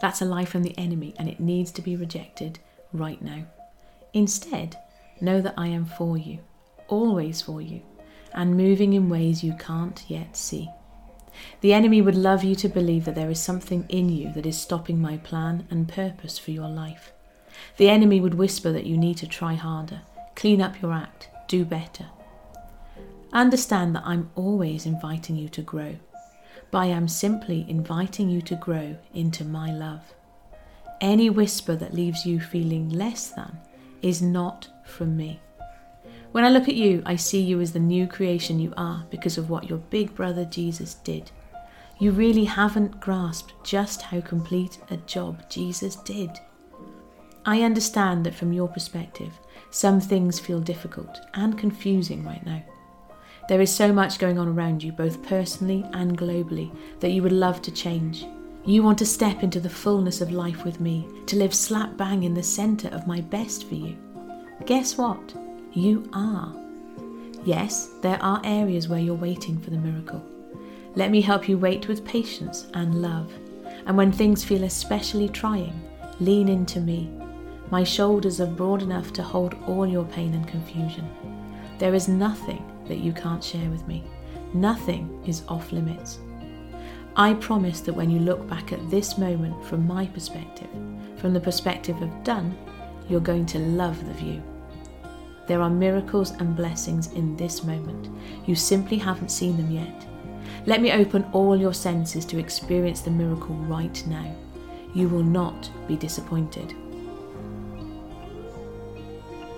That's a lie from the enemy and it needs to be rejected right now. Instead, know that I am for you, always for you, and moving in ways you can't yet see. The enemy would love you to believe that there is something in you that is stopping my plan and purpose for your life. The enemy would whisper that you need to try harder, clean up your act, do better. Understand that I'm always inviting you to grow but I am simply inviting you to grow into my love. Any whisper that leaves you feeling less than is not from me. When I look at you, I see you as the new creation you are because of what your big brother Jesus did. You really haven't grasped just how complete a job Jesus did. I understand that from your perspective, some things feel difficult and confusing right now. There is so much going on around you, both personally and globally, that you would love to change. You want to step into the fullness of life with me, to live slap bang in the centre of my best for you. Guess what? You are. Yes, there are areas where you're waiting for the miracle. Let me help you wait with patience and love. And when things feel especially trying, lean into me. My shoulders are broad enough to hold all your pain and confusion. There is nothing that you can't share with me. Nothing is off limits. I promise that when you look back at this moment from my perspective, from the perspective of done, you're going to love the view. There are miracles and blessings in this moment. You simply haven't seen them yet. Let me open all your senses to experience the miracle right now. You will not be disappointed.